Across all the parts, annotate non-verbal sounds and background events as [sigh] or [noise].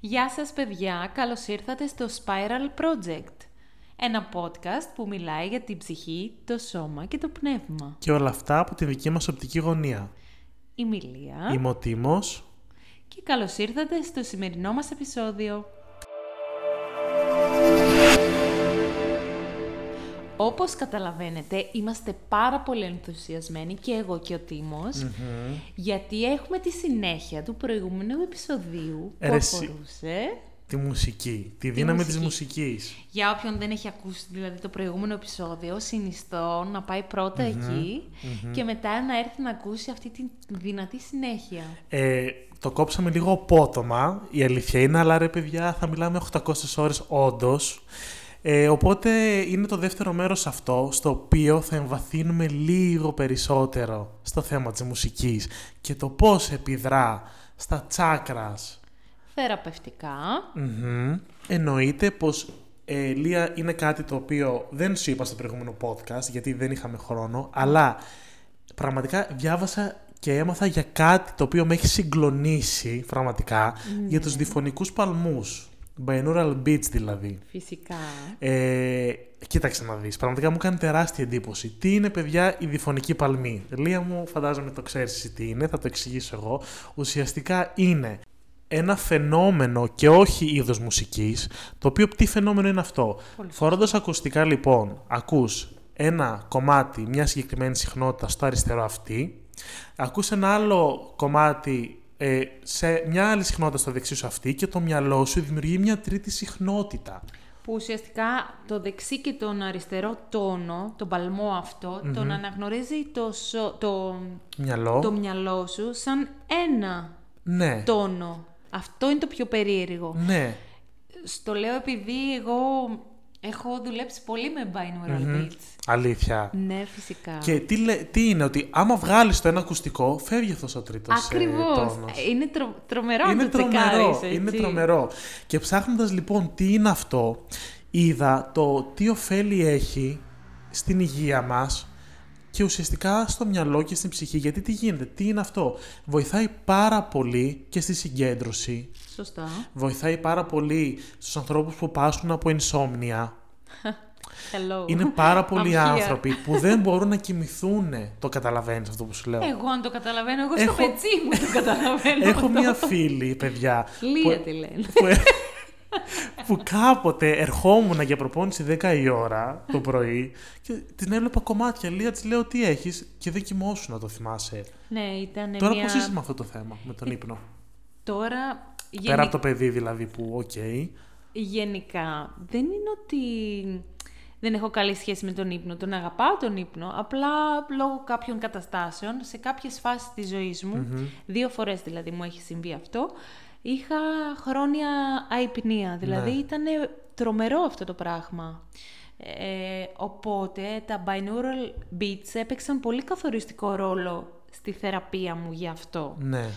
Γεια σας παιδιά, καλώς ήρθατε στο Spiral Project. Ένα podcast που μιλάει για την ψυχή, το σώμα και το πνεύμα. Και όλα αυτά από τη δική μας οπτική γωνία. Είμαι η Λία Είμαι ο Τίμος. και καλώς ήρθατε στο σημερινό μας επεισόδιο. Όπως καταλαβαίνετε, είμαστε πάρα πολύ ενθουσιασμένοι και εγώ και ο τιμος γιατί έχουμε τη συνέχεια του προηγούμενου επεισοδίου που Ρε εσύ. αφορούσε... Τη μουσική. Τη δύναμη της μουσική. μουσικής. Για όποιον δεν έχει ακούσει δηλαδή το προηγούμενο επεισόδιο, συνιστώ να πάει πρώτα εκεί και μετά να έρθει να ακούσει αυτή τη δυνατή συνέχεια. Ε, το κόψαμε λίγο απότομα, η αλήθεια είναι, αλλά ρε παιδιά θα μιλάμε 800 ώρες όντως. Ε, οπότε είναι το δεύτερο μέρος αυτό, στο οποίο θα εμβαθύνουμε λίγο περισσότερο στο θέμα της μουσικής και το πώς επιδρά στα τσάκρας. Θεραπευτικά. Μμμ. Εννοείται πως ε, Λία είναι κάτι το οποίο δεν σου είπα στο προηγούμενο podcast γιατί δεν είχαμε χρόνο, αλλά πραγματικά διάβασα και έμαθα για κάτι το οποίο με έχει συγκλονίσει πραγματικά για τους διφωνικούς παλμούς. Binaural beats δηλαδή. Φυσικά. Ε, κοίταξε να δεις, πραγματικά μου κάνει τεράστια εντύπωση. Τι είναι παιδιά η διφωνική παλμή. Λία μου φαντάζομαι το ξέρεις εσύ τι είναι, θα το εξηγήσω εγώ. Ουσιαστικά είναι ένα φαινόμενο και όχι είδος μουσικής, το οποίο τι φαινόμενο είναι αυτό; Πολύ Φορώντας ακουστικά λοιπόν, ακούς ένα κομμάτι μια συγκεκριμένη συχνότητα στο αριστερό αυτή, ακούς ένα άλλο κομμάτι ε, σε μια άλλη συχνότητα στο δεξί σου αυτή και το μυαλό σου δημιουργεί μια τρίτη συχνότητα. Που ουσιαστικά το δεξί και τον αριστερό τόνο, τον παλμό αυτό, τον αναγνωρίζει το, σο- το, Μυαλό. το μυαλό σου σαν ένα Ναι. τόνο. Αυτό είναι το πιο περίεργο. Ναι. Στο λέω επειδή εγώ έχω δουλέψει πολύ με binaural beats. Αλήθεια. Ναι, φυσικά. Και τι, λέ- τι είναι, ότι άμα βγάλεις το ένα ακουστικό, φεύγει αυτός ο τρίτος ε, Ακριβώς. τόνος. είναι τρο, τρομερό είναι να το τρομερό, τσεκάρεις, έτσι. είναι τρομερό. Και ψάχνοντας λοιπόν τι είναι αυτό, είδα το τι ωφέλη έχει στην υγεία μας και ουσιαστικά στο μυαλό και στην ψυχή. Γιατί τι γίνεται, τι είναι αυτό. Βοηθάει πάρα πολύ και στη συγκέντρωση. Σωστά. Βοηθάει πάρα πολύ στους ανθρώπους που πάσχουν από insomnia. [laughs] Hello. Είναι πάρα πολλοί I'm here. άνθρωποι που δεν μπορούν να κοιμηθούν. Το καταλαβαίνεις αυτό που σου λέω; Εγώ αν το καταλαβαίνω, εγώ στο Έχω- πετσί μου το καταλαβαίνω. Έχω αυτό. μία φίλη, παιδιά. Λία που- τη λένε. που, που κάποτε ερχόμουν για προπόνηση 10 η ώρα το πρωί και την έβλεπα κομμάτια. Λία της λέω τι έχεις; Και δεν κοιμόσουν να το θυμάσαι. Ναι, ήταν Τώρα μια... πώς είσαι με αυτό το θέμα, με τον ύπνο; Τώρα, Πέρα γενι- από το παιδί δηλαδή που, οκ. γενικά, δεν είναι ότι δεν έχω καλή σχέση με τον ύπνο. Τον αγαπάω τον ύπνο, απλά λόγω κάποιων καταστάσεων, σε κάποιες φάσεις της ζωής μου, δύο φορές δηλαδή μου έχει συμβεί αυτό, είχα χρόνια αϊπνία. Δηλαδή Ναι. ήταν τρομερό αυτό το πράγμα. Ε, οπότε τα binaural beats έπαιξαν πολύ καθοριστικό ρόλο στη θεραπεία μου γι' αυτό. Ναι.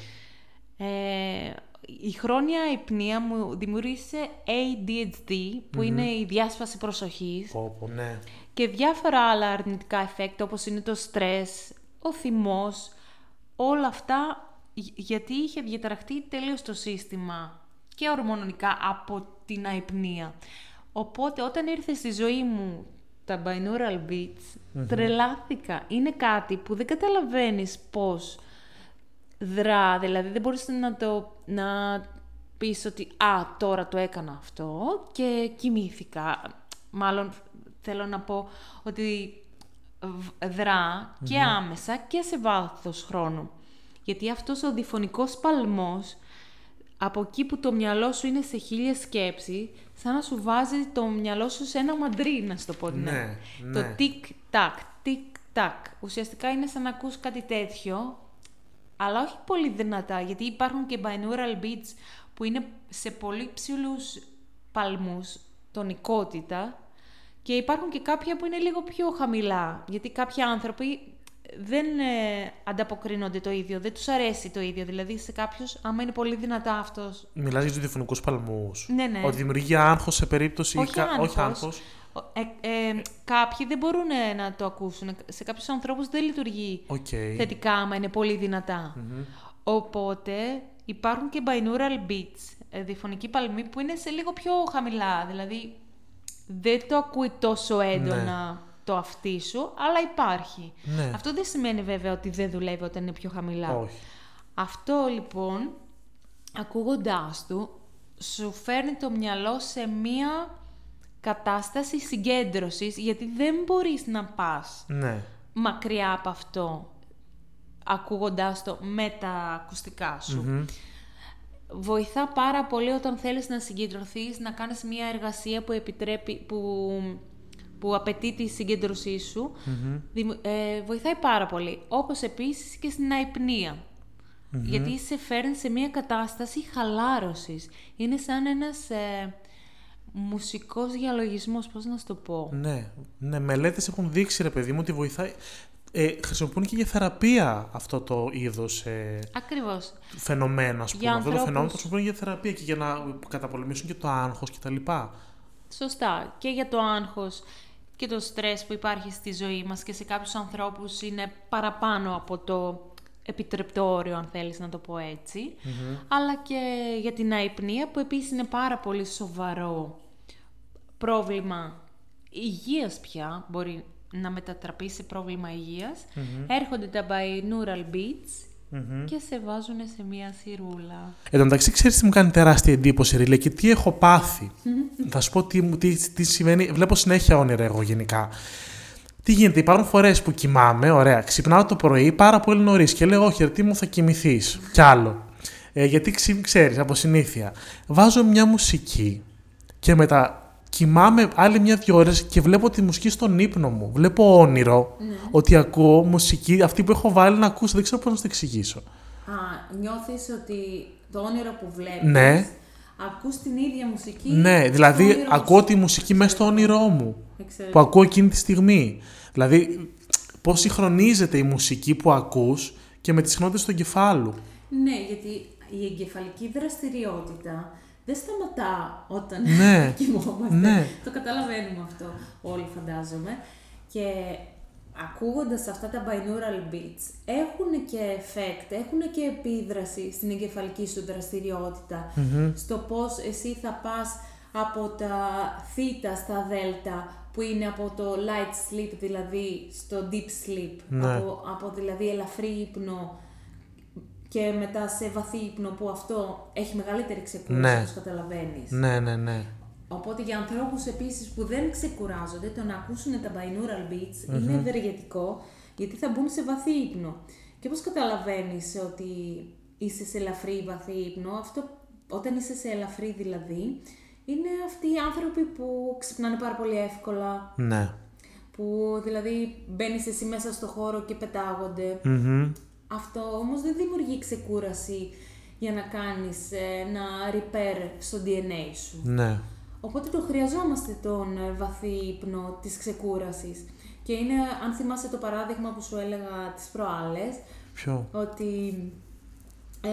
Ε, η χρόνια υπνία μου δημιούργησε ADHD, που είναι η διάσπαση προσοχής, Πω, πω, ναι. και διάφορα άλλα αρνητικά εφέκτα, όπως είναι το στρες, ο θυμός, όλα αυτά, γ- γιατί είχε διαταραχτεί τελείως το σύστημα και ορμονικά από την αϊπνία. Οπότε όταν ήρθε στη ζωή μου τα binaural beats, τρελάθηκα. Είναι κάτι που δεν καταλαβαίνεις πώς δρά, δηλαδή δεν μπορείς να το να πεις ότι «Α, τώρα το έκανα αυτό και κοιμήθηκα». Μάλλον θέλω να πω ότι β- δρά και άμεσα και σε βάθος χρόνου. Γιατί αυτός ο διφωνικός παλμός, από εκεί που το μυαλό σου είναι σε χίλια σκέψη, σαν να σου βάζει το μυαλό σου σε ένα μαντρί, να σου το πω την Ναι, άλλη. ναι. Το τικ-τακ, τικ-τακ. Ουσιαστικά είναι σαν να ακούς κάτι τέτοιο, αλλά όχι πολύ δυνατά, γιατί υπάρχουν και binaural beats που είναι σε πολύ ψηλούς παλμούς, τονικότητα, και υπάρχουν και κάποια που είναι λίγο πιο χαμηλά, γιατί κάποιοι άνθρωποι δεν ε, ανταποκρίνονται το ίδιο, δεν τους αρέσει το ίδιο. Δηλαδή σε κάποιους, άμα είναι πολύ δυνατά αυτός, Μιλάς για τους διφωνικούς παλμούς. Ναι, ναι. Ότι δημιουργεί άγχος σε περίπτωση... όχι κα- άγχος. όχι άγχος. Ε, ε, κάποιοι δεν μπορούν ε, να το ακούσουν. Σε κάποιους ανθρώπους δεν λειτουργεί Οκ. θετικά άμα είναι πολύ δυνατά. Οπότε υπάρχουν και binaural beats ε, διφωνική παλμή που είναι σε λίγο πιο χαμηλά. Δηλαδή δεν το ακούει τόσο έντονα το αυτί σου, αλλά υπάρχει. Ναι. Αυτό δεν σημαίνει βέβαια ότι δεν δουλεύει όταν είναι πιο χαμηλά. Όχι. Αυτό λοιπόν, ακούγοντάς του, σου φέρνει το μυαλό σε μία κατάσταση συγκέντρωσης, γιατί δεν μπορείς να πας Ναι. μακριά από αυτό, ακούγοντάς το με τα ακουστικά σου. Μμμ. Βοηθά πάρα πολύ όταν θέλεις να συγκεντρωθείς, να κάνεις μια εργασία που επιτρέπει, που, που απαιτεί τη συγκέντρωσή σου. Δημ- ε, βοηθάει πάρα πολύ. Όπως επίσης και στην αϊπνία. Γιατί σε φέρνει σε μια κατάσταση χαλάρωσης. Είναι σαν ένας ε, μουσικός διαλογισμός, πώς να σου το πω. Ναι, ναι, μελέτες έχουν δείξει ρε παιδί μου ότι βοηθάει. Ε, χρησιμοποιούν και για θεραπεία αυτό το είδος ε, Ακριβώς. φαινομένο, ας πούμε. Για Αυτό το φαινόμενο το ανθρώπους- χρησιμοποιούν για θεραπεία και για να καταπολεμήσουν και το άγχος κτλ. Σωστά. Και για το άγχος και το στρες που υπάρχει στη ζωή μας και σε κάποιους ανθρώπους είναι παραπάνω από το επιτρεπτό όριο, αν θέλεις να το πω ετσι Αλλά και για την αϊπνία που επίσης είναι πάρα πολύ σοβαρό πρόβλημα υγείας πια, μπορεί να μετατραπεί σε πρόβλημα υγείας. Έρχονται τα binaural beats και σε βάζουν σε μία σιρούλα. Εν τω μεταξύ, ξέρεις τι μου κάνει τεράστια εντύπωση, Ρίλε, και τι έχω πάθει. Θα σου πω τι, μου- τι, τι συμβαίνει. Βλέπω συνέχεια όνειρα εγώ γενικά. Τι γίνεται, υπάρχουν φορές που κοιμάμαι, ωραία, ξυπνάω το πρωί πάρα πολύ νωρίς και λέω: Όχι, ρε, τι μου θα κοιμηθείς. Κι άλλο. Ε, γιατί ξέρεις, από συνήθεια. Βάζω μια μουσική και μετά κοιμάμαι άλλη μια-δυο ώρες και βλέπω τη μουσική στον ύπνο μου. Βλέπω όνειρο ότι ακούω μουσική αυτή που έχω βάλει να ακούσω. Δεν ξέρω πώς να το εξηγήσω. Α, νιώθεις ότι το όνειρο που βλέπεις, Ναι. ακούς την ίδια μουσική. Ναι, στο δηλαδή όνειρο ακούω σου. τη μουσική μέσα στο όνειρό μου. Εξαιρετικό. Που ακούω εκείνη τη στιγμή. Δηλαδή, πώς συγχρονίζεται η μουσική που ακούς και με τις συχνότητες του εγκεφάλου. Ναι, γιατί η εγκεφαλική δραστηριότητα δεν σταματά όταν Ναι. [laughs] κοιμόμαστε. Ναι. Το καταλαβαίνουμε αυτό όλοι φαντάζομαι. Και ακούγοντας αυτά τα binaural beats έχουν και effect, έχουν και επίδραση στην εγκεφαλική σου δραστηριότητα. Στο πώς εσύ θα πας από τα θήτα στα δέλτα που είναι από το light sleep δηλαδή στο deep sleep. Ναι. Από, από δηλαδή ελαφρύ ύπνο και μετά σε βαθύ ύπνο που αυτό έχει μεγαλύτερη ξεκούραση Ναι. όπως καταλαβαίνεις. Ναι, ναι, ναι. Οπότε για ανθρώπους επίσης που δεν ξεκουράζονται, το να ακούσουν τα binaural beats είναι ευεργετικό γιατί θα μπουν σε βαθύ ύπνο. Και όπως καταλαβαίνεις ότι είσαι σε ελαφρύ ή βαθύ ύπνο, αυτό όταν είσαι σε ελαφρύ δηλαδή, είναι αυτοί οι άνθρωποι που ξυπνάνε πάρα πολύ εύκολα, Ναι. που δηλαδή μπαίνεις εσύ μέσα στο χώρο και πετάγονται. Μμμ. Αυτό όμως δεν δημιουργεί ξεκούραση για να κάνεις ε, ένα repair στο DNA σου. Ναι. Οπότε το χρειαζόμαστε τον ε, βαθύ ύπνο της ξεκούρασης. Και είναι, αν θυμάσαι το παράδειγμα που σου έλεγα τις προάλλες, Ποιο; ότι ε,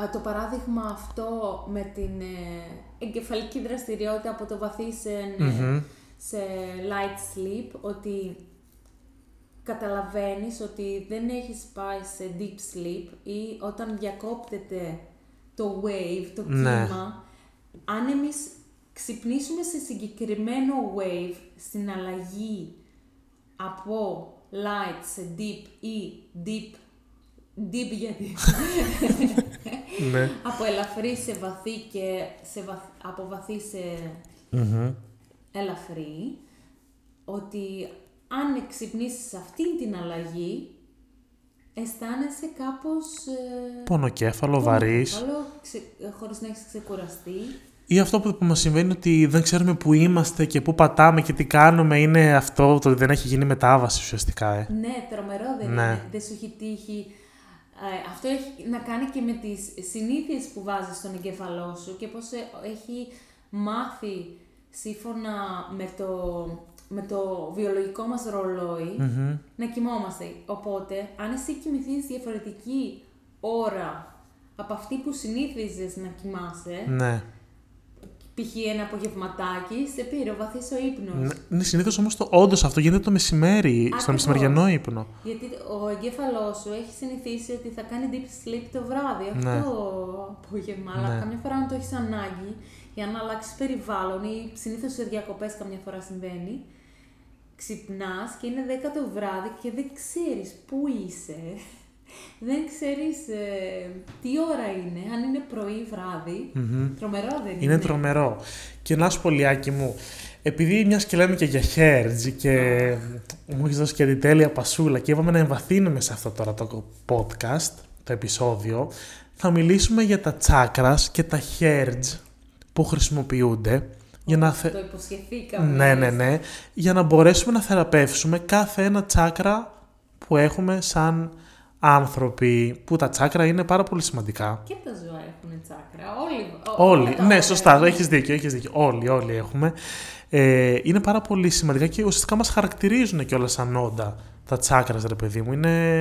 α, το παράδειγμα αυτό με την ε, εγκεφαλική δραστηριότητα από το βαθύ σε, ε, Μμμ. σε light sleep, ότι καταλαβαίνεις ότι δεν έχεις πάει σε deep sleep ή όταν διακόπτεται το wave, το Ναι. κύμα, αν εμείς ξυπνήσουμε σε συγκεκριμένο wave στην αλλαγή από light σε deep ή deep, deep γιατί, Ναι. από ελαφρύ σε βαθύ και σε βαθ, από βαθύ σε Μμμ. ελαφρύ, ότι αν ξυπνήσεις σε αυτήν την αλλαγή, αισθάνεσαι κάπως... Ε, Πονοκέφαλο, βαρύς. πονοκέφαλο, ξε, ε, χωρίς να έχεις ξεκουραστεί. Ή αυτό που μας συμβαίνει ότι δεν ξέρουμε που είμαστε και που πατάμε και τι κάνουμε είναι αυτό το ότι δεν έχει γίνει μετάβαση ουσιαστικά. Ε. Ναι, τρομερό δεν Ναι. είναι. Δεν σου έχει τύχει. Ε, αυτό έχει να κάνει και με τις συνήθειες που βάζεις στον εγκέφαλό σου και πώς ε, έχει μάθει σύμφωνα με το, με το βιολογικό μας ρολόι Μμμ. να κοιμόμαστε. Οπότε, αν εσύ κοιμηθείς διαφορετική ώρα από αυτή που συνήθιζες να κοιμάσαι, Ναι. π.χ. ένα απογευματάκι, σε πήρε ο βαθύς ο ύπνος. Ναι, συνήθως όμως το όντως αυτό γίνεται το μεσημέρι, στο Ακριβώς. μεσημεριανό ύπνο. Γιατί ο εγκέφαλός σου έχει συνηθίσει ότι θα κάνει deep sleep το βράδυ, αυτό Ναι. το απόγευμα. Αλλά Ναι. καμιά φορά αν το έχεις ανάγκη για να αλλάξεις περιβάλλον ή συνήθως σε διακοπές καμιά φορά συμβαίνει, ξυπνάς και είναι 10 το βράδυ και δεν ξέρεις πού είσαι. Δεν ξέρεις ε, τι ώρα είναι, αν είναι πρωί ή βράδυ. Τρομερό δεν είναι. Είναι τρομερό. Και να σου πω, Λιάκη μου, επειδή μιας και λέμε και για hertz και μου έχεις δώσει και την τέλεια πασούλα και είπαμε να εμβαθύνουμε σε αυτό τώρα το podcast, το επεισόδιο, θα μιλήσουμε για τα chakras και τα hertz που χρησιμοποιούνται για να, θε... Το υποσχεθήκαμε. ναι, ναι, ναι, για να μπορέσουμε να θεραπεύσουμε κάθε ένα τσάκρα που έχουμε σαν άνθρωποι, που τα τσάκρα είναι πάρα πολύ σημαντικά. Και τα ζώα έχουν τσάκρα. Όλοι. ό- Όλοι. όλα τα Ναι, όργανα. σωστά, έχεις δίκιο, έχεις δίκιο. Όλοι, όλοι έχουμε. Ε, είναι πάρα πολύ σημαντικά και ουσιαστικά μας χαρακτηρίζουν και όλα σαν όντα τα τσάκρας, ρε παιδί μου. Είναι...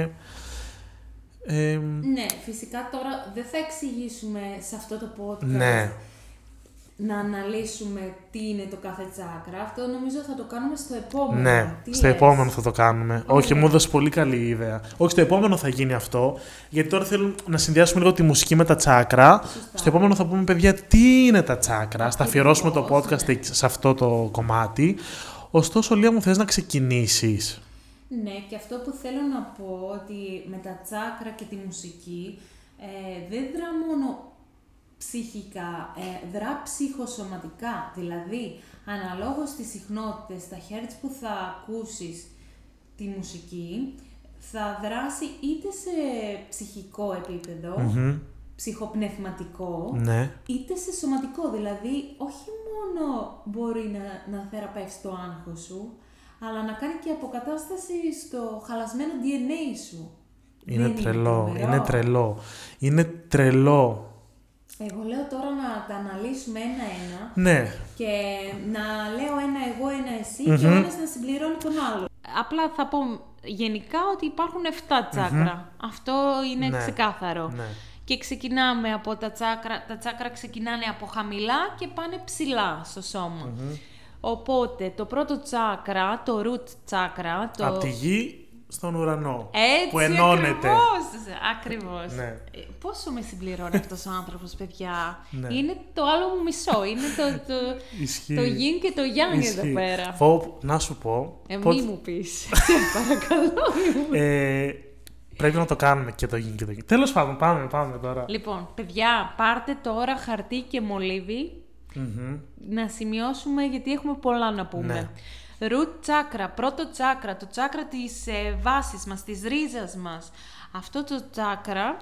Ε, Ναι, φυσικά τώρα δεν θα εξηγήσουμε σε αυτό το podcast ναι, να αναλύσουμε τι είναι το κάθε τσάκρα. Αυτό νομίζω θα το κάνουμε στο επόμενο. ναι, Τι στο λες; επόμενο θα το κάνουμε. Ωραία. Όχι, μου έδωσε πολύ καλή ιδέα. Όχι, στο επόμενο θα γίνει αυτό, γιατί τώρα θέλουν να συνδυάσουμε λίγο τη μουσική με τα τσάκρα. Σωστά. Στο επόμενο θα πούμε, παιδιά, τι είναι τα τσάκρα. Θα αφιερώσουμε το Ακριβώς, podcast ναι. σε αυτό το κομμάτι. Ωστόσο, Λία μου, θες να ξεκινήσεις. Ναι, και αυτό που θέλω να πω ότι με τα τσάκρα και τη μουσική ε, δεν δρά μόνο ψυχικά, ε, δρά ψυχοσωματικά. Δηλαδή, αναλόγως στις συχνότητες, τα hertz που θα ακούσεις τη μουσική, θα δράσει είτε σε ψυχικό επίπεδο, Μμμ. ψυχοπνευματικό, Ναι. είτε σε σωματικό. Δηλαδή, όχι μόνο μπορεί να, να θεραπεύσει το άγχος σου, αλλά να κάνει και αποκατάσταση στο χαλασμένο DNA σου. Είναι Δεν τρελό, τρομερό; είναι τρελό. Είναι τρελό. Εγώ λέω τώρα να τα αναλύσουμε ένα-ένα Ναι, και να λέω ένα εγώ, ένα εσύ Μμμ. και ο ένας να συμπληρώνει τον άλλο. Απλά θα πω γενικά ότι υπάρχουν 7 τσάκρα. Αυτό είναι Ναι. ξεκάθαρο. ναι. Και ξεκινάμε από τα τσάκρα, τα τσάκρα ξεκινάνε από χαμηλά και πάνε ψηλά στο σωμα Οπότε το πρώτο τσάκρα, το root τσάκρα, το... Από τη γη στον ουρανό. Έτσι που ενώνεται. ακριβώς, ακριβώς. Ναι. Ε, Πόσο με συμπληρώνει αυτός ο άνθρωπος, παιδιά; Ναι. Είναι το άλλο μου μισό. Είναι το, το, Ισχύει. το yin και το yang εδώ Ισχύει. πέρα. Φω- να σου πω. Ε, πότε- μη μου πεις. Σε παρακαλώ. μη μου ε, πρέπει να το κάνουμε και το γίνει και το γίνει. Τέλος πάντων, πάμε, πάμε τώρα. Λοιπόν, παιδιά, πάρτε τώρα χαρτί και μολύβι Μμμ. να σημειώσουμε γιατί έχουμε πολλά να πούμε. Ναι. Root τσάκρα, πρώτο τσάκρα, το τσάκρα της ε, βάσης μας, της ρίζας μας. Αυτό το τσάκρα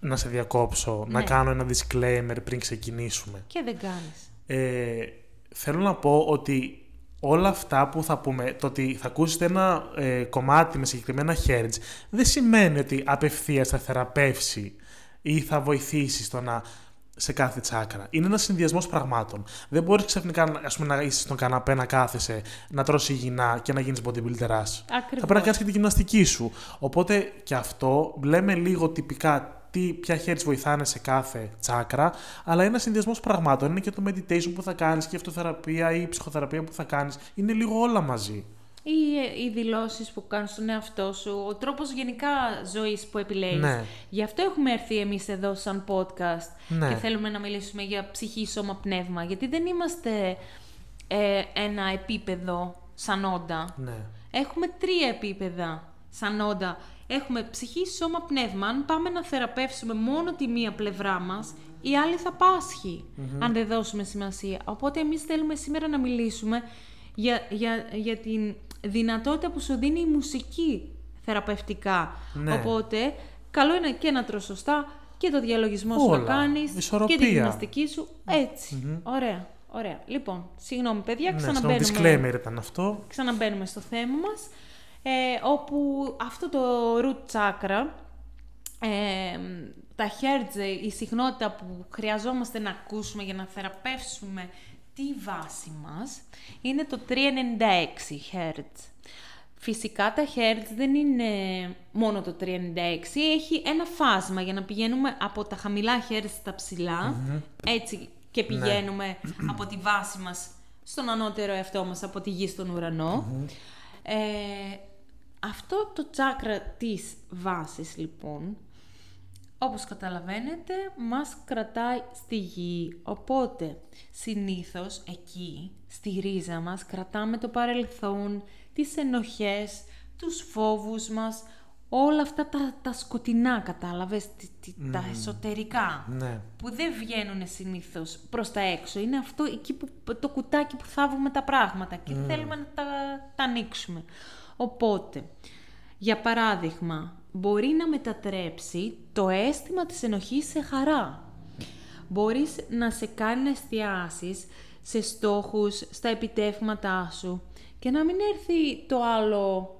Να σε διακόψω, να Ναι. κάνω ένα disclaimer πριν ξεκινήσουμε. και δεν κάνεις. Ε, θέλω να πω ότι όλα αυτά που θα πούμε, το ότι θα ακούσετε ένα ε, κομμάτι με συγκεκριμένα hertz, δεν σημαίνει ότι απευθείας θα θεραπεύσει ή θα βοηθήσει στο να σε κάθε τσάκρα. Είναι ένας συνδυασμός πραγμάτων. Δεν μπορείς ξαφνικά ας πούμε, να είσαι στον καναπέ, να κάθεσαι, να τρώσει υγιεινά και να γίνεις bodybuilder. Θα Ακριβώς. πρέπει να κάνεις και τη γυμναστική σου. Οπότε και αυτό λέμε λίγο τυπικά τι, ποια hertz βοηθάνε σε κάθε τσάκρα, αλλά είναι ένας συνδυασμός πραγμάτων. Είναι και το meditation που θα κάνεις, και η αυτοθεραπεία ή η ψυχοθεραπεία που θα κάνεις. Είναι λίγο όλα μαζί. Ή ε, οι δηλώσεις που κάνεις στον εαυτό σου, ο τρόπος γενικά ζωής που επιλέγεις. Ναι. Γι' αυτό έχουμε έρθει εμείς εδώ σαν podcast Ναι. και θέλουμε να μιλήσουμε για ψυχή, σώμα, πνεύμα. Γιατί δεν είμαστε ε, ένα επίπεδο σαν όντα. Ναι. Έχουμε τρία επίπεδα σαν όντα. Έχουμε ψυχή, σώμα, πνεύμα. Αν πάμε να θεραπεύσουμε μόνο τη μία πλευρά μας, η άλλη θα πασχει αν δεν δώσουμε σημασία. Οπότε εμείς θέλουμε σήμερα να μιλήσουμε για, για, για την δυνατότητα που σου δίνει η μουσική θεραπευτικά. Ναι. Οπότε, καλό είναι και να τρως σωστά και το διαλογισμό σου Όλα. να κάνεις Ισορροπία. και τη γυμναστική σου. Έτσι. Ωραία. Ωραία. Λοιπόν, συγγνώμη παιδιά, Ναι, στο ξαναμπαίνουμε disclaimer ήταν αυτό. ξαναμπαίνουμε στο θέμα μας, ε, όπου αυτό το root chakra, ε, τα hertz, η συχνότητα που χρειαζόμαστε να ακούσουμε για να θεραπεύσουμε τη βάση μας, είναι το 396 hertz. Φυσικά τα hertz δεν είναι μόνο το 396, έχει ένα φάσμα για να πηγαίνουμε από τα χαμηλά hertz στα ψηλά, έτσι και πηγαίνουμε από τη βάση μας στον ανώτερο εαυτό μας, από τη γη στον ουρανο Ε, αυτό το τσάκρα της βάσης λοιπόν, όπως καταλαβαίνετε, μας κρατάει στη γη. Οπότε, συνήθως εκεί, στη ρίζα μας, κρατάμε το παρελθόν, τις ενοχές, τους φόβους μας, όλα αυτά τα, τα σκοτεινά, κατάλαβες, τι- τι- τα εσωτερικά, Ναι. που δεν βγαίνουν συνήθως προς τα έξω. Είναι αυτό εκεί που, το κουτάκι που θάβουμε τα πράγματα και θέλουμε να τα, τα ανοίξουμε. Οπότε, για παράδειγμα, μπορεί να μετατρέψει το αίσθημα της ενοχής σε χαρά. Μπορείς να σε κάνει να εστιάσεις σε στόχους, στα επιτεύγματά σου και να μην έρθει το άλλο,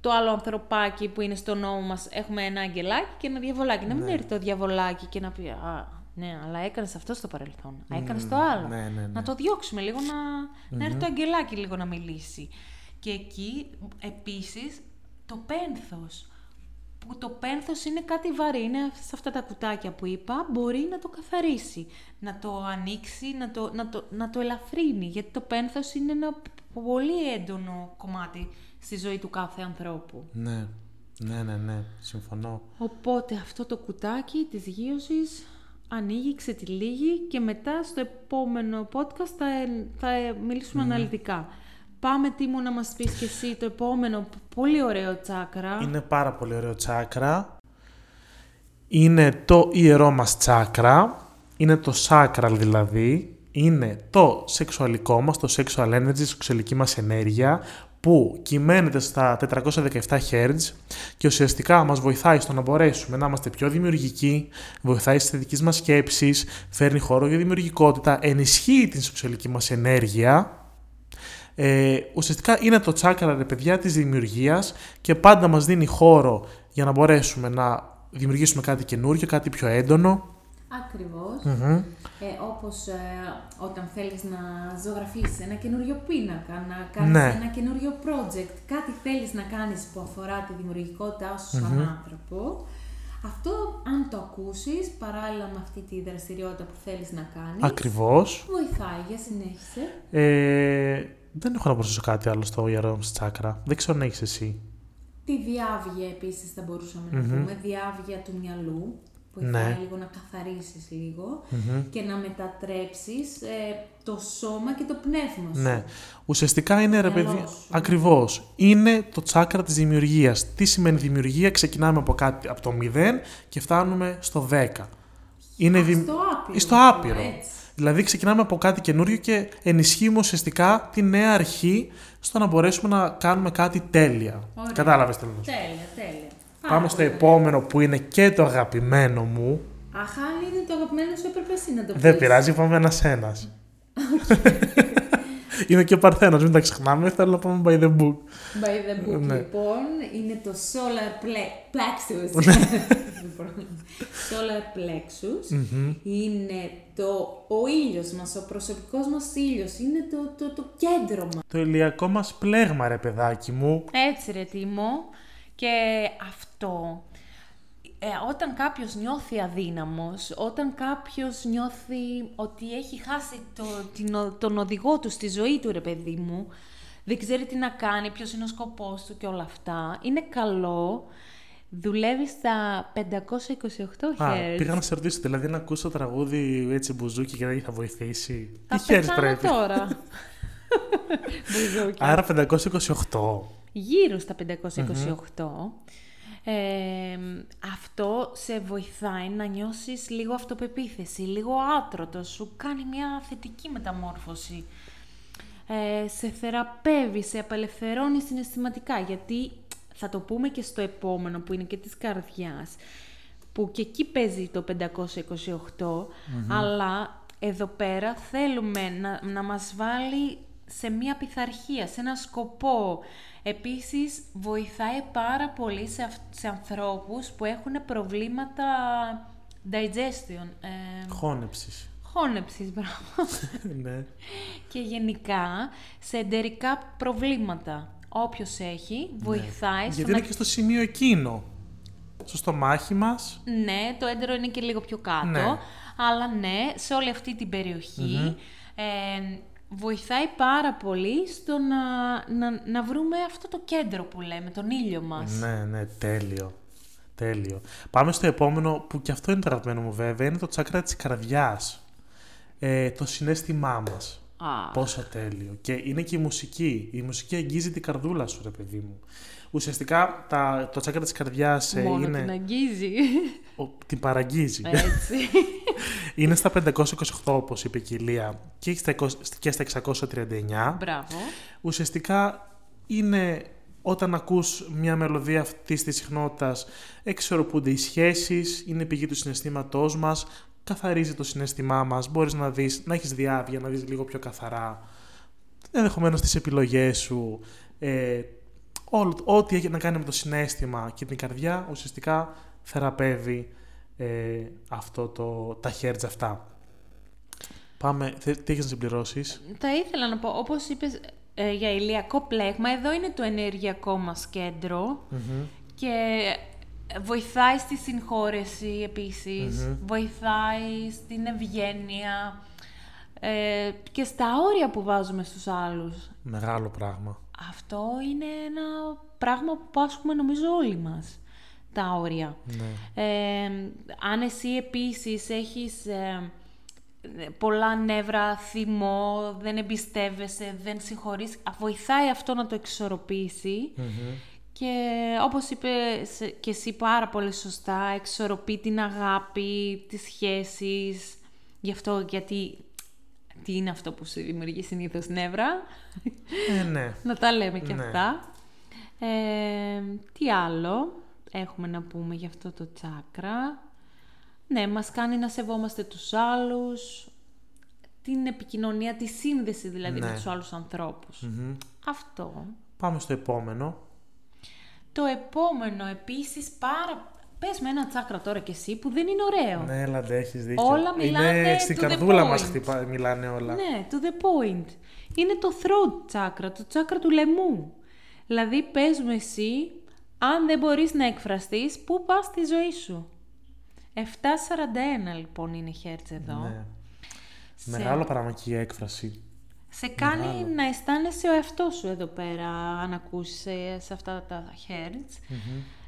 το άλλο ανθρωπάκι που είναι στο νόμο μας. Έχουμε ένα αγγελάκι και ένα διαβολάκι. Να μην έρθει το διαβολάκι και να πει «Α, ναι, αλλά έκανες αυτό στο παρελθόν. Α, έκανες το άλλο. ναι, ναι, ναι. Να το διώξουμε λίγο, να, να έρθει το αγγελάκι λίγο να μιλήσει. Και εκεί, επίσης, το πένθος που το πένθος είναι κάτι βαρύ, είναι σε αυτά τα κουτάκια που είπα, μπορεί να το καθαρίσει, να το ανοίξει, να το, να το, να το ελαφρύνει, γιατί το πένθος είναι ένα πολύ έντονο κομμάτι στη ζωή του κάθε ανθρώπου. Ναι. Ναι, ναι, ναι. Συμφωνώ. Οπότε αυτό το κουτάκι της γύρωσης ανοίγει, ξετυλίγει και μετά στο επόμενο podcast θα, θα μιλήσουμε αναλυτικά. Πάμε Τίμο να μας πεις και εσύ το επόμενο πολύ ωραίο τσάκρα. Είναι πάρα πολύ ωραίο τσάκρα. Είναι το ιερό μας τσάκρα. Είναι το sacral δηλαδή. Είναι το σεξουαλικό μας, το sexual energy, η σεξουαλική μας ενέργεια που κυμαίνεται στα 417 Hz και ουσιαστικά μας βοηθάει στο να μπορέσουμε να είμαστε πιο δημιουργικοί, βοηθάει στις θετικές μας σκέψεις, φέρνει χώρο για δημιουργικότητα, ενισχύει την σεξουαλική μας ενέργεια ε, ουσιαστικά είναι το τσάκρα, ρε παιδιά, της δημιουργίας και πάντα μας δίνει χώρο για να μπορέσουμε να δημιουργήσουμε κάτι καινούριο, κάτι πιο έντονο. Ακριβώς. Μμμ. Ε, όπως ε, όταν θέλεις να ζωγραφίσεις ένα καινούριο πίνακα, να κάνεις Ναι. ένα καινούριο project, κάτι θέλεις να κάνεις που αφορά τη δημιουργικότητά σου σαν άνθρωπο, αυτό αν το ακούσεις παράλληλα με αυτή τη δραστηριότητα που θέλεις να κάνεις, Ακριβώς. βοηθάει για συνέχισε. Ε, δεν έχω να προσθέσω κάτι άλλο στο ιερό μας τσάκρα. Δεν ξέρω αν έχεις εσύ. Τη διάβγεια επίσης θα μπορούσαμε να πούμε, διάβγεια του μυαλού, βοηθάει Ναι. λίγο να καθαρίσεις λίγο και να μετατρέψεις ε, το σώμα και το πνεύμα σου. Ναι. Ουσιαστικά είναι, ρε μυαλό παιδί, σου. ακριβώς. Είναι το τσάκρα της δημιουργίας. Τι σημαίνει δημιουργία, ξεκινάμε από, κάτι, από το 0 και φτάνουμε στο 10. Είναι Α, δημ- στο άπειρο. Στο άπειρο. Έτσι. Δηλαδή ξεκινάμε από κάτι καινούριο και ενισχύουμε ουσιαστικά τη νέα αρχή στο να μπορέσουμε να κάνουμε κάτι τέλεια. Ωραία. Κατάλαβες τέλος. Τέλεια, τέλεια. Πάρα Πάμε στο πολύ. επόμενο που είναι και το αγαπημένο μου. Αχ, αν είναι το αγαπημένο σου, έπρεπε εσύ να το Δεν πεις. πειράζει, πάμε ένα-ένα. Είναι και παρθένος, μην τα ξεχνάμε. Θέλω να πάμε by the book. By the book, Ναι. λοιπόν, είναι το solar ple- plexus. Ναι. Λοιπόν, solar plexus είναι το, ο ήλιος μας, ο προσωπικός μας ήλιος, είναι το, το, το κέντρο μας. Το ηλιακό μας πλέγμα, ρε παιδάκι μου. Έτσι ρε Τίμο. Και αυτό, ε, όταν κάποιος νιώθει αδύναμος, όταν κάποιος νιώθει ότι έχει χάσει το, την, ο- τον οδηγό του στη ζωή του ρε παιδί μου, δεν ξέρει τι να κάνει, ποιος είναι ο σκοπός του και όλα αυτά, είναι καλό, δουλεύει στα 528 Α, Hz. πήγα να σε ρωτήσω, δηλαδή να ακούσω τραγούδι έτσι μπουζούκι και δεν θα βοηθήσει. Θα Τι χέρι πεθάνω πρέπει. τώρα. [laughs] Μπουζούκι. Άρα 528. γύρω στα 528. Ε, αυτό σε βοηθάει να νιώσεις λίγο αυτοπεποίθηση, λίγο άτρωτο, σου κάνει μια θετική μεταμόρφωση. Ε, σε θεραπεύει, σε απελευθερώνει συναισθηματικά, γιατί θα το πούμε και στο επόμενο που είναι και της καρδιάς, που και εκεί παίζει το 528, αλλά εδώ πέρα θέλουμε να, να μας βάλει σε μία πειθαρχία, σε ένα σκοπό. Επίσης, βοηθάει πάρα πολύ σε, αυ- σε ανθρώπους που έχουν προβλήματα digestion, ε, Χώνεψης. χώνεψης, μπράβο [laughs] ναι. και γενικά σε εντερικά προβλήματα. Όποιος έχει, βοηθάει στο Γιατί να... είναι και στο σημείο εκείνο. Στο στομάχι μας. Ναι, το έντερο είναι και λίγο πιο κάτω, Ναι. Αλλά ναι, σε όλη αυτή την περιοχη ε, βοηθάει πάρα πολύ στο να, να, να βρούμε αυτό το κέντρο που λέμε, τον ήλιο μας. Ναι, ναι, τέλειο. Τέλειο. Πάμε στο επόμενο που και αυτό είναι το αγαπημένο μου βέβαια, είναι το τσάκρα της καρδιάς. Ε, το συνέστημά μας. Α, Πόσο τέλειο. Και είναι και η μουσική. Η μουσική αγγίζει την καρδούλα σου, ρε παιδί μου. Ουσιαστικά τα, το τσάκρα της καρδιάς ε, μόνο είναι... την αγγίζει. ο- την παραγγίζει. Έτσι. [laughs] είναι στα 528 όπως είπε και η Λία και στα, 20 και στα 639. Μπράβο. Ουσιαστικά είναι όταν ακούς μια μελωδία αυτής της συχνότητας εξορροπούνται οι σχέσεις, είναι πηγή του συναισθήματός μας, καθαρίζει το συναίσθημά μας, μπορείς να, δεις, να έχεις διάβια, να δεις λίγο πιο καθαρά, ενδεχομένως τις επιλογές σου, ε, όλο- ό,τι έχει να κάνει με το συναίσθημα και την καρδιά, ουσιαστικά θεραπεύει ε, αυτό το, τα hertz αυτά. Πάμε, θε- τι έχεις να συμπληρώσεις; Θα ήθελα να πω, όπως είπες ε, για ηλιακό πλέγμα, εδώ είναι το ενεργειακό μας κέντρο και βοηθάει στη συγχώρεση επίσης, βοηθάει στην ευγένεια ε, και στα όρια που βάζουμε στους άλλους. Μεγάλο πράγμα. Αυτό είναι ένα πράγμα που πάσχουμε νομίζω όλοι μας, τα όρια. Ναι. Ε, αν εσύ επίσης έχεις ε, πολλά νεύρα, θυμό, δεν εμπιστεύεσαι, δεν συγχωρείς, α, βοηθάει αυτό να το εξορροπήσει και όπως είπε και εσύ πάρα πολύ σωστά, εξορροπεί την αγάπη, τις σχέσεις, γι' αυτό γιατί τι είναι αυτό που σου δημιουργεί συνήθως νεύρα, Ε, ναι. [laughs] να τα λέμε και Ναι. αυτά. Ε, τι άλλο; Έχουμε να πούμε για αυτό το τσάκρα. Ναι, μας κάνει να σεβόμαστε τους άλλους, την επικοινωνία, τη σύνδεση δηλαδή Ναι. με τους άλλους ανθρώπους. Μμμ. Αυτό. Πάμε στο επόμενο. Το επόμενο επίσης πάρα... Πες με ένα τσάκρα τώρα κι εσύ που δεν είναι ωραίο. Ναι, έλα, ντε, έχεις δίκιο. Όλα μιλάνε Είναι στην to the καρδούλα μας point. χτυπά, μιλάνε όλα. Ναι, to the point. Είναι το throat chakra, το τσάκρα του λαιμού. Δηλαδή, πες μου εσύ, αν δεν μπορείς να εκφραστείς, πού πας στη ζωή σου; 741 λοιπόν είναι χέρτς εδώ. Ναι. Σε- Μεγάλο πράγμα και η έκφραση. Σε κάνει να αισθάνεσαι ο εαυτός σου εδώ πέρα, αν ακούσεις ε, σε αυτά τα hertz.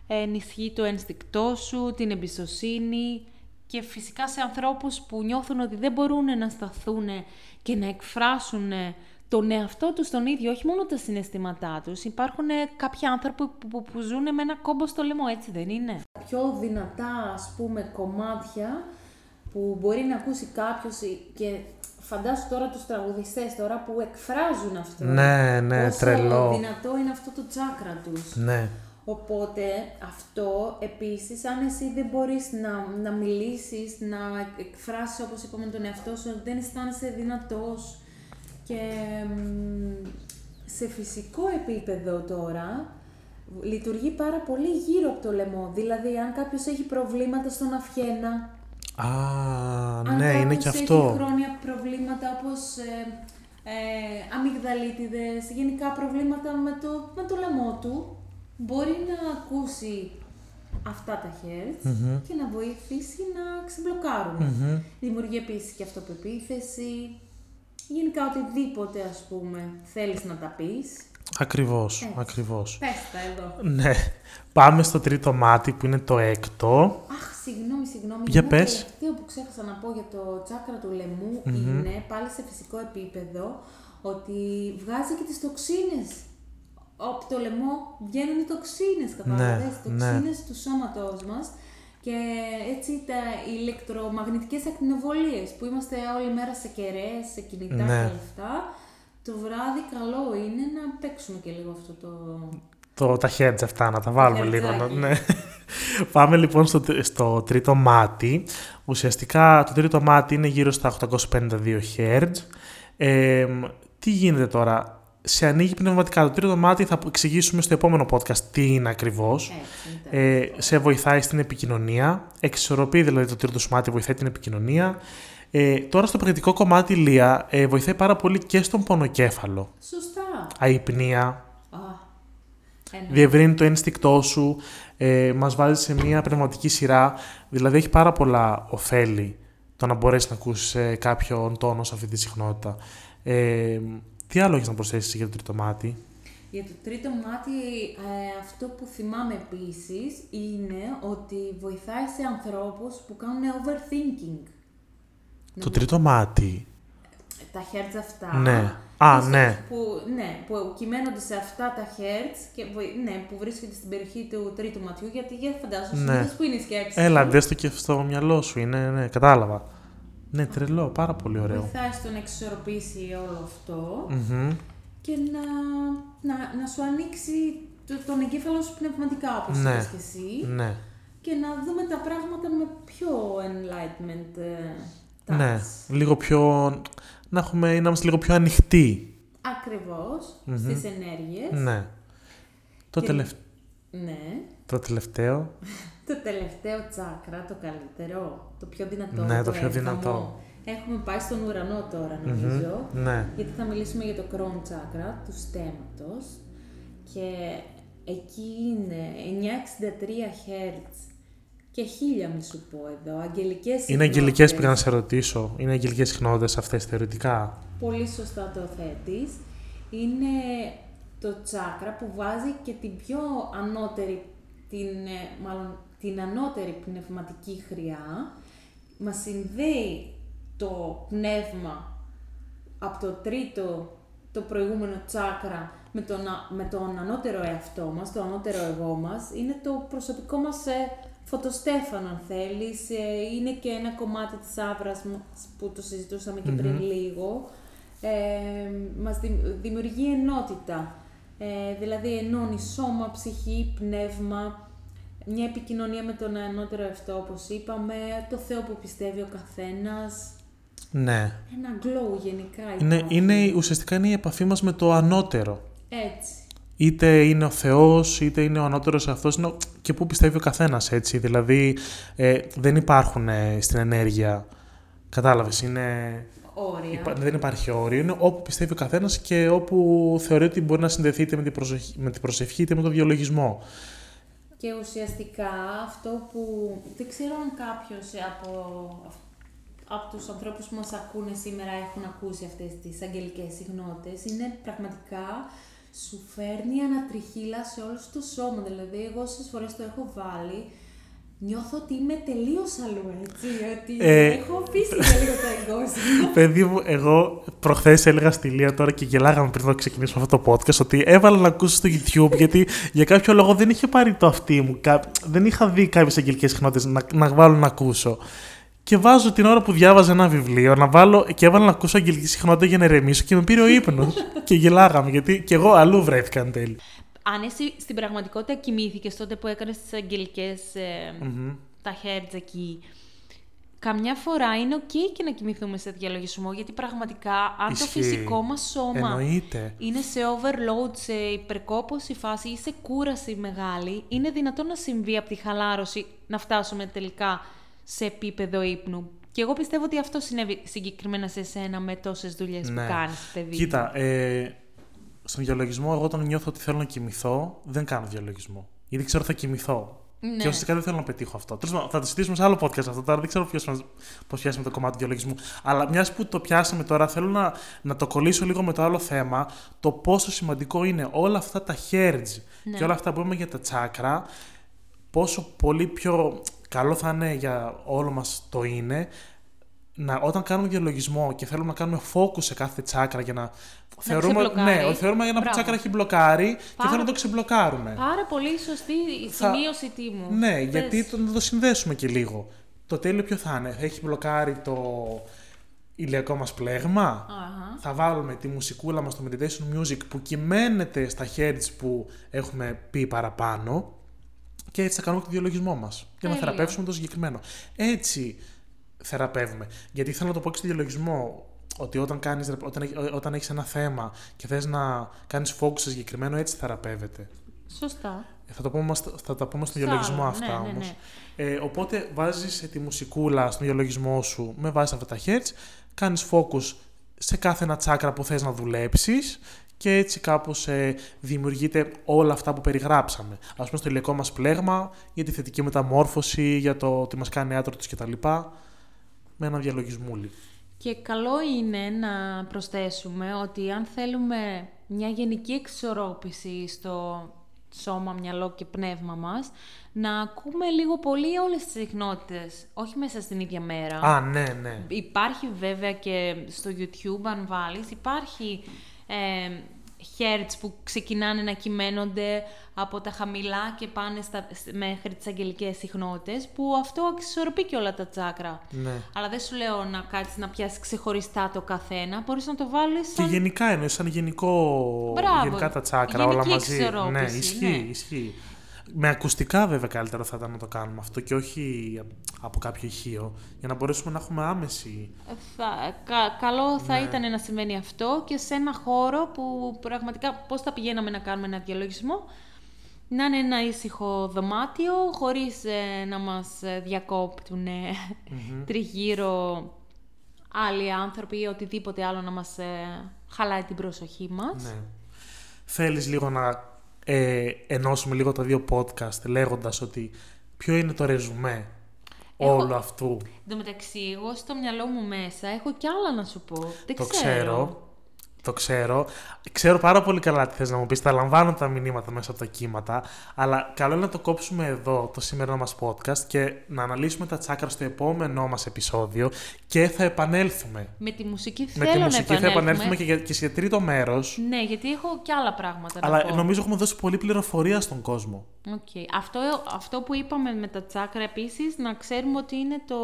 Ενισχύει το ένστικτό σου, την εμπιστοσύνη και φυσικά σε ανθρώπους που νιώθουν ότι δεν μπορούν να σταθούν και να εκφράσουν τον εαυτό τους τον ίδιο, όχι μόνο τα συναισθήματά τους. Υπάρχουν ε, κάποιοι άνθρωποι που, που, που ζουν με ένα κόμπο στο λαιμό, έτσι δεν είναι; Πιο δυνατά, ας πούμε, κομμάτια που μπορεί να ακούσει κάποιος και φαντάσου τώρα τους τραγουδιστές τώρα που εκφράζουν αυτό. Ναι, ναι, Πόσο τρελό. δυνατό είναι αυτό το τσάκρα τους. Ναι. Οπότε αυτό επίσης, αν εσύ δεν μπορείς να, να μιλήσεις, να εκφράσεις όπως είπαμε τον εαυτό σου, δεν αισθάνεσαι δυνατός και μ, σε φυσικό επίπεδο τώρα λειτουργεί πάρα πολύ γύρω από το λαιμό. Δηλαδή, αν κάποιος έχει προβλήματα στον αυχένα, Α, αν ναι, είναι κάποιος και έχει αυτό. χρόνια προβλήματα όπως ε, ε, αμυγδαλίτιδες, γενικά προβλήματα με το, με το λαιμό του, μπορεί να ακούσει αυτά τα hertz και να βοηθήσει να ξεμπλοκάρουν. Δημιουργεί επίσης και αυτοπεποίθηση, γενικά οτιδήποτε ας πούμε θέλεις να τα πεις. Ακριβώς, Έτσι. ακριβώς. Πες τα εδώ. Ναι. Πάμε στο τρίτο μάτι που είναι το έκτο. Αχ, συγγνώμη, συγγνώμη. Για Ένα πες. τελευταίο που ξέχασα να πω για το τσάκρα του λαιμου είναι πάλι σε φυσικό επίπεδο ότι βγάζει και τις τοξίνες. Από το λαιμό βγαίνουν οι τοξίνες, κατάλαβες, Ναι, οι τοξίνες του σώματός μας και έτσι τα ηλεκτρομαγνητικές ακτινοβολίες που είμαστε όλη μέρα σε κεραίες, σε κινητά Ναι. και αυτά. Το βράδυ καλό είναι να παίξουμε και λίγο αυτό το... Το, τα heads αυτά, να τα βάλουμε λίγο. να- χερτζάκι. Ναι. Πάμε λοιπόν στο, τρι- στο τρίτο μάτι. Ουσιαστικά το τρίτο μάτι είναι γύρω στα 852 Hz. Ε, τι γίνεται τώρα; Σε ανοίγει πνευματικά. Το τρίτο μάτι θα εξηγήσουμε στο επόμενο podcast τι είναι ακριβώς. Έτσι, είναι Ε, σε βοηθάει στην επικοινωνία. Εξισορροπεί δηλαδή το τρίτο σου μάτι, βοηθάει την επικοινωνία. Ε, τώρα στο πρακτικό κομμάτι, Λία, ε, βοηθάει πάρα πολύ και στον πονοκέφαλο. Σωστά. Αϊπνία, Α, ένα. διευρύνει το ένστικτό σου, ε, μας βάζει σε μια πνευματική σειρά, δηλαδή έχει πάρα πολλά ωφέλη το να μπορέσεις να ακούσεις ε, κάποιον τόνο σε αυτή τη συχνότητα. Ε, τι άλλο έχεις να προσθέσεις για το τρίτο μάτι; Για το τρίτο μάτι, ε, αυτό που θυμάμαι επίσης είναι ότι βοηθάει σε ανθρώπους που κάνουν overthinking. Το τρίτο μάτι. Τα hertz αυτά. Ναι. Α, ίσως ναι. Που, ναι, που κυμαίνονται σε αυτά τα hertz και βοη- ναι, που βρίσκονται στην περιοχή του τρίτου ματιού, γιατί για φαντάζομαι, Ναι. συνήθως που είναι η σκέψη Έλα, σου, δες το και στο μυαλό σου. Είναι, ναι, κατάλαβα. Ναι, τρελό, πάρα πολύ ωραίο. βοηθάει στο να εξισορροπήσει όλο αυτό Μμμ. και να, να, να σου ανοίξει το, τον εγκέφαλο σου πνευματικά, όπως Ναι. είπες και εσύ. Ναι. και να δούμε τα πράγματα με πιο enlightenment ε, touch. Ναι. Λίγο πιο. Να, έχουμε, να είμαστε λίγο πιο ανοιχτοί. Ακριβώς, Μμμ. στις ενέργειες. Ναι. Το, Και- τελευ- Ναι. το τελευταίο. [laughs] Το τελευταίο τσάκρα, το καλύτερο, το πιο δυνατό. Ναι, το πιο έβδομο. δυνατό. Έχουμε πάει στον ουρανό τώρα, Μμμ. νομίζω. Ναι. Γιατί θα μιλήσουμε για το crown chakra του στέματος. Και εκεί είναι 963 Hz και 1000 μη σου πω εδώ, αγγελικές Είναι αγγελικές συχνότητες. πήγα να σε ρωτήσω. Είναι αγγελικές συχνότητε αυτές θεωρητικά. Πολύ σωστά το θέτεις. Είναι το τσάκρα που βάζει και την πιο ανώτερη, την, ε, μάλλον την ανώτερη πνευματική χρειά. Μας συνδέει το πνεύμα από το τρίτο, το προηγούμενο τσάκρα με τον, α- με τον ανώτερο εαυτό μας, το ανώτερο εγώ μας. Είναι το προσωπικό μας ε, φωτοστέφανο, αν θέλεις. Ε, είναι και ένα κομμάτι της άβρας μας που το συζητούσαμε και πριν λίγο. Ε, μας δημ- δημιουργεί ενότητα. Ε, δηλαδή ενώνει σώμα, ψυχή, πνεύμα, μια επικοινωνία με τον ανώτερο εαυτό, όπως είπαμε, το Θεό που πιστεύει ο καθένας. Ναι. Ένα glow γενικά Είναι, υπάρχει. είναι, ουσιαστικά είναι η επαφή μας με το ανώτερο. Έτσι. Είτε είναι ο Θεός, είτε είναι ο ανώτερος αυτός, είναι ο- και πού πιστεύει ο καθένας, έτσι. Δηλαδή, ε, δεν υπάρχουν ε, στην ενέργεια, κατάλαβες, είναι... Όρια. υπά- δεν υπάρχει όριο, είναι όπου πιστεύει ο καθένας και όπου θεωρεί ότι μπορεί να συνδεθεί είτε με την προσευχή, με την προσευχή είτε με τον διαλογισμό. Και ουσιαστικά αυτό που δεν ξέρω αν κάποιος από, από τους ανθρώπους που μας ακούνε σήμερα έχουν ακούσει αυτές τις αγγελικές συγνώτες, είναι πραγματικά σου φέρνει ανατριχύλα σε όλο σου το σώμα. Δηλαδή, εγώ όσες φορές το έχω βάλει, νιώθω ότι είμαι τελείως αλλού, έτσι, ότι Ε, έχω αφήσει για λίγο το εγκόσιμο. Παιδί μου, εγώ προχθές έλεγα στη Λία τώρα και γελάγαμε πριν να ξεκινήσουμε αυτό το podcast ότι έβαλα να ακούσω στο YouTube γιατί για κάποιο λόγο δεν είχε πάρει το αυτί μου. Κα- Δεν είχα δει κάποιες αγγελικές συχνότητες να, να βάλω να ακούσω. Και βάζω την ώρα που διάβαζα ένα βιβλίο να βάλω και έβαλα να ακούσω αγγελική συχνότητα για να ερεμήσω και με πήρε ο ύπνος. και γελάγαμε γιατί και εγώ αλλού βρέθηκα εν τέλει. Αν εσύ στην πραγματικότητα κοιμήθηκες τότε που έκανες τις αγγελικές ε, τα hertz εκεί, καμιά φορά είναι ok και να κοιμηθούμε σε διαλογισμό, γιατί πραγματικά αν το Ισχύει. φυσικό μας σώμα Εννοείται. είναι σε overload, σε υπερκόπωση φάση ή σε κούραση μεγάλη, είναι δυνατόν να συμβεί από τη χαλάρωση να φτάσουμε τελικά σε επίπεδο ύπνου. Και εγώ πιστεύω ότι αυτό συνέβη συγκεκριμένα σε σένα με τόσες δουλειές Ναι. που κάνεις, παιδί. Κοίτα, ε, στον διαλογισμό, εγώ όταν νιώθω ότι θέλω να κοιμηθώ, δεν κάνω διαλογισμό. Γιατί ξέρω ότι θα κοιμηθώ. Ναι. Και ουσιαστικά δεν θέλω να πετύχω αυτό. Τέλος πάντων, θα το συζητήσουμε σε άλλο podcast αυτό τώρα. Δεν ξέρω πώς πιάσαμε το κομμάτι του διαλογισμού. Αλλά μιας που το πιάσαμε τώρα, θέλω να, να το κολλήσω λίγο με το άλλο θέμα. Το πόσο σημαντικό είναι όλα αυτά τα hertz Ναι. και όλα αυτά που είπαμε για τα τσάκρα. Πόσο πολύ πιο καλό θα είναι για όλο μας το είναι να, όταν κάνουμε διαλογισμό και θέλουμε να κάνουμε focus σε κάθε τσάκρα για να. θεωρούμε, ξεμπλοκάρει. ναι, ότι θεωρούμε ένα Μπράβο. τσάκρα έχει μπλοκάρει και Πάρα- θέλουμε να το ξεμπλοκάρουμε. Πάρα πολύ σωστή η Θα- σημείωση τίμου. Ναι, Πες. γιατί το, να το συνδέσουμε και λίγο. Το τέλειο ποιο θα είναι, θα έχει μπλοκάρει το ηλιακό μας πλέγμα; Αχα. Θα βάλουμε τη μουσικούλα μας, το meditation music που κυμαίνεται στα hertz που έχουμε πει παραπάνω και έτσι θα κάνουμε και το διαλογισμό μας. Για να Τέλεια. θεραπεύσουμε το συγκεκριμένο. Έτσι θεραπεύουμε. Γιατί θέλω να το πω και στο διαλογισμό ότι όταν, κάνεις, όταν, έχ- όταν έχεις ένα θέμα και θες να κάνεις focus σε συγκεκριμένο, έτσι θεραπεύεται. Σωστά. Θα, το πούμε, θα τα πούμε στον Σ' διαλογισμό άλλο, αυτά ναι, ναι, όμως. ναι. Ε, οπότε βάζεις τη μουσικούλα στον διαλογισμό σου με βάση αυτά τα hertz, κάνεις focus σε κάθε ένα τσάκρα που θες να δουλέψεις και έτσι κάπως ε, δημιουργείται όλα αυτά που περιγράψαμε. Ας πούμε στο ηλιακό μας πλέγμα, για τη θετική μεταμόρφωση, για το ότι μας κάνει άτρωτος κτλ. Με ένα διαλογισμούλι. Και καλό είναι να προσθέσουμε ότι αν θέλουμε μια γενική εξορρόπηση στο σώμα, μυαλό και πνεύμα μας, να ακούμε λίγο πολύ όλες τις συχνότητες, όχι μέσα στην ίδια μέρα. Α, ναι, ναι. Υπάρχει βέβαια και στο YouTube, αν βάλεις, υπάρχει ε, hertz που ξεκινάνε να κυμαίνονται από τα χαμηλά και πάνε στα, μέχρι τις αγγελικές συχνότητες, που αυτό αξισορροπεί και όλα τα τσάκρα. ναι. Αλλά δεν σου λέω να κάτσεις να πιάσεις ξεχωριστά το καθένα, μπορείς να το βάλεις Και σαν... γενικά είναι σαν γενικό. Μπράβο. Γενικά τα τσάκρα, Γενική όλα μαζί. εξορρόπηση, Ναι, ισχύει, ναι. ισχύει. Με ακουστικά βέβαια καλύτερο θα ήταν να το κάνουμε αυτό και όχι από κάποιο ηχείο, για να μπορέσουμε να έχουμε άμεση. Θα, κα- καλό θα Ναι. ήταν να συμβαίνει αυτό και σε ένα χώρο που πραγματικά πώς θα πηγαίναμε να κάνουμε ένα διαλογισμό να είναι ένα ήσυχο δωμάτιο χωρίς ε, να μας ε, διακόπτουν ε, τριγύρω άλλοι άνθρωποι ή οτιδήποτε άλλο να μας ε, χαλάει την προσοχή μας. Ναι. Θέλεις λίγο να ε, ενώσουμε λίγο τα δύο podcast λέγοντας ότι ποιο είναι το ρεζουμέ Έχω- όλου αυτού. Εν τω μεταξύ, εγώ στο μυαλό μου μέσα έχω κι άλλα να σου πω. Δεν Το ξέρω. Το ξέρω. Ξέρω πάρα πολύ καλά τι θες να μου πεις. Τα λαμβάνω τα μηνύματα μέσα από τα κύματα. Αλλά καλό είναι να το κόψουμε εδώ το σημερινό μας podcast και να αναλύσουμε τα τσάκρα στο επόμενό μας επεισόδιο και θα επανέλθουμε. Με τη μουσική Με θέλω τη να μουσική θα επανέλθουμε. επανέλθουμε και, για, και σε τρίτο μέρος. Ναι, γιατί έχω κι άλλα πράγματα να Αλλά πω. νομίζω έχουμε δώσει πολλή πληροφορία στον κόσμο. Οκ. Αυτό, αυτό που είπαμε με τα τσάκρα επίσης, να ξέρουμε ότι είναι το,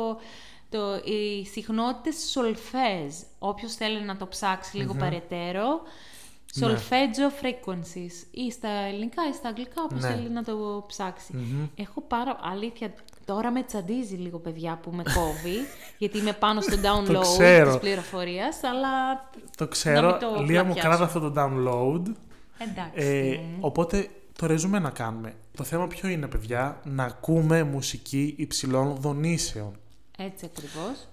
το, οι συχνότητες σολφέζ. Όποιος θέλει να το ψάξει λίγο παρετέρω. Ναι. Solfeggio frequencies. Ή στα ελληνικά ή στα αγγλικά, όπως Ναι. θέλει να το ψαξει Έχω πάρα... Αλήθεια, τώρα με τσαντίζει λίγο, παιδιά, που με κόβει, [laughs] γιατί είμαι πάνω στο download ξέρω. της πληροφορίας, αλλά... Το Να ξέρω. μην το Λία μου πλατιάσω. κράτα αυτό το download. Εντάξει. Ε, Θεέ μου. οπότε το ρεζούμε να κάνουμε. Το θέμα ποιο είναι, παιδιά, να ακούμε μουσική υψηλών δονήσεων. Έτσι ακριβώς.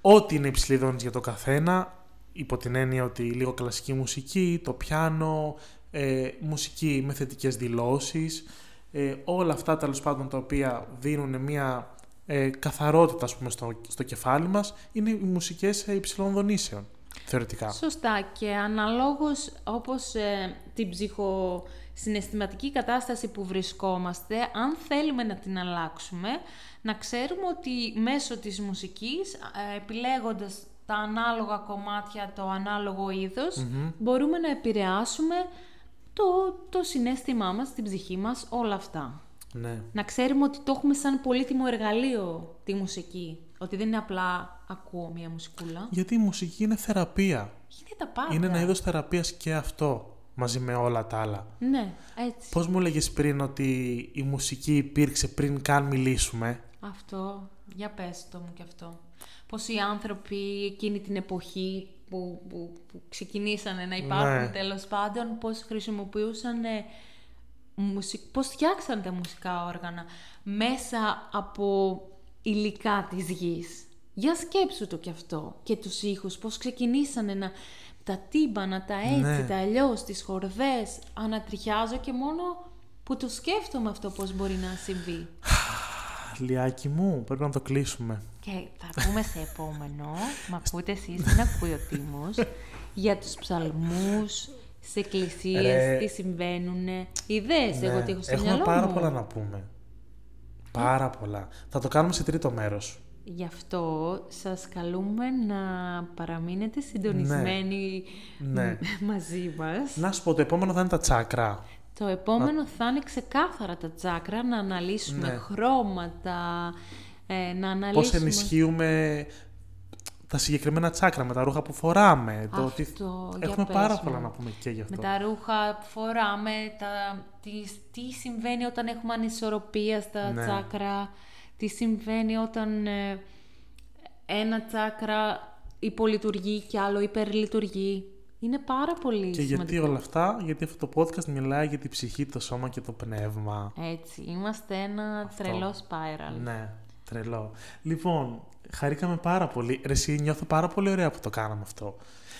Ό,τι είναι υψηλή δόνηση για το καθένα, υπό την έννοια ότι λίγο κλασική μουσική, το πιάνο, ε, μουσική με θετικές δηλώσεις, ε, όλα αυτά τέλος πάντων τα οποία δίνουν μια ε, καθαρότητα ας πούμε, στο, στο κεφάλι μας, είναι οι μουσικές ε, υψηλών δονήσεων, θεωρητικά. Σωστά και αναλόγως όπως ε, την ψυχοσυναισθηματική κατάσταση που βρισκόμαστε, αν θέλουμε να την αλλάξουμε, να ξέρουμε ότι μέσω της μουσικής, ε, επιλέγοντας τα ανάλογα κομμάτια, το ανάλογο είδος, μπορούμε να επηρεάσουμε το, το συνέστημά μας, την ψυχή μας, όλα αυτά. Ναι. Να ξέρουμε ότι το έχουμε σαν πολύτιμο εργαλείο τη μουσική. Ότι δεν είναι απλά ακούω μία μουσικούλα. Γιατί η μουσική είναι θεραπεία. Είναι τα πάντα. Είναι ένα είδος θεραπείας και αυτό, μαζί με όλα τα άλλα. Ναι, έτσι. Πώς μου έλεγες πριν ότι η μουσική υπήρξε πριν καν μιλήσουμε; Αυτό, για πες το μου και αυτό. Πώς οι άνθρωποι εκείνη την εποχή που, που, που ξεκινήσανε να υπάρχουν Ναι. τέλος πάντων, πώς χρησιμοποιούσαν ε, μουσικ... πώς φτιάξαν τα μουσικά όργανα μέσα από υλικά της γης. Για σκέψου το κι αυτό και τους ήχους, πώς ξεκινήσανε να... Τα τύμπανα, τα έτσι, Ναι. τα αλλιώς, τις χορδές, ανατριχιάζω και μόνο που το σκέφτομαι αυτό πώς μπορεί να συμβεί. [sighs] Λιάκι μου, πρέπει να το κλείσουμε. Και θα πούμε σε επόμενο, μα ακούτε εσείς, δεν ακούει ο Τίμος, για τους ψαλμούς, στις εκκλησίες, Ρε. τι συμβαίνουν. Ιδέες, εγώ Ναι, τι έχω στο Έχουμε μυαλό πάρα μου. πολλά να πούμε. Πάρα πολλά. Θα το κάνουμε σε τρίτο μέρος. Γι' αυτό σας καλούμε να παραμείνετε συντονισμένοι Ναι. μ- [laughs] μαζί μας. Να σου πω, το επόμενο θα είναι τα τσάκρα. Το επόμενο θα είναι ξεκάθαρα τα τσάκρα, να αναλύσουμε Ναι. χρώματα, ε, να αναλύσουμε... Πώς ενισχύουμε τα συγκεκριμένα τσάκρα με τα ρούχα που φοράμε. Το ότι... Αυτό, για Έχουμε πες πάρα μου. πολλά να πούμε και γι' αυτό. Με τα ρούχα που φοράμε, τα, τις, τι συμβαίνει όταν έχουμε ανισορροπία στα Ναι. τσάκρα, τι συμβαίνει όταν ε, ένα τσάκρα υπολειτουργεί και άλλο υπερλειτουργεί. Είναι πάρα πολύ Και σημαντικό. γιατί όλα αυτά, γιατί αυτό το podcast μιλάει για τη ψυχή, το σώμα και το πνεύμα. Έτσι, είμαστε ένα τρελό spiral. Ναι, τρελό. Λοιπόν, χαρήκαμε πάρα πολύ. Ρε, εσύ νιώθω πάρα πολύ ωραία που το κάναμε αυτό.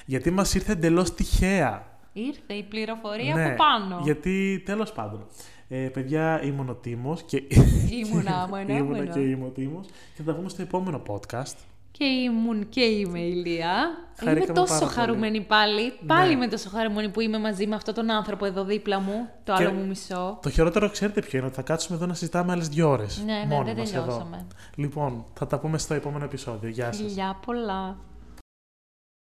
Γιατί μας ήρθε εντελώς τυχαία. Ήρθε η πληροφορία ναι, από πάνω. Γιατί, τέλος πάντων, ε, παιδιά, ήμουν ο Τίμος και... [laughs] Ήμουνα, μου, ένα, μου, ήμουνα ένα. και είμαι ο Τίμος και θα τα πούμε στο επόμενο podcast. Και ήμουν και είμαι η Ηλία. Είμαι Χαρήκαμε τόσο πάρα πολύ. χαρούμενη πάλι. Πάλι Ναι. είμαι τόσο χαρούμενη που είμαι μαζί με αυτόν τον άνθρωπο εδώ δίπλα μου, το Και- άλλο μου μισό. Το χειρότερο ξέρετε ποιο είναι, ότι θα κάτσουμε εδώ να συζητάμε άλλες δύο ώρες. Ναι, ναι, δεν τελειώσαμε. Λοιπόν, θα τα πούμε στο επόμενο επεισόδιο. Γεια σας. Φιλιά πολλά.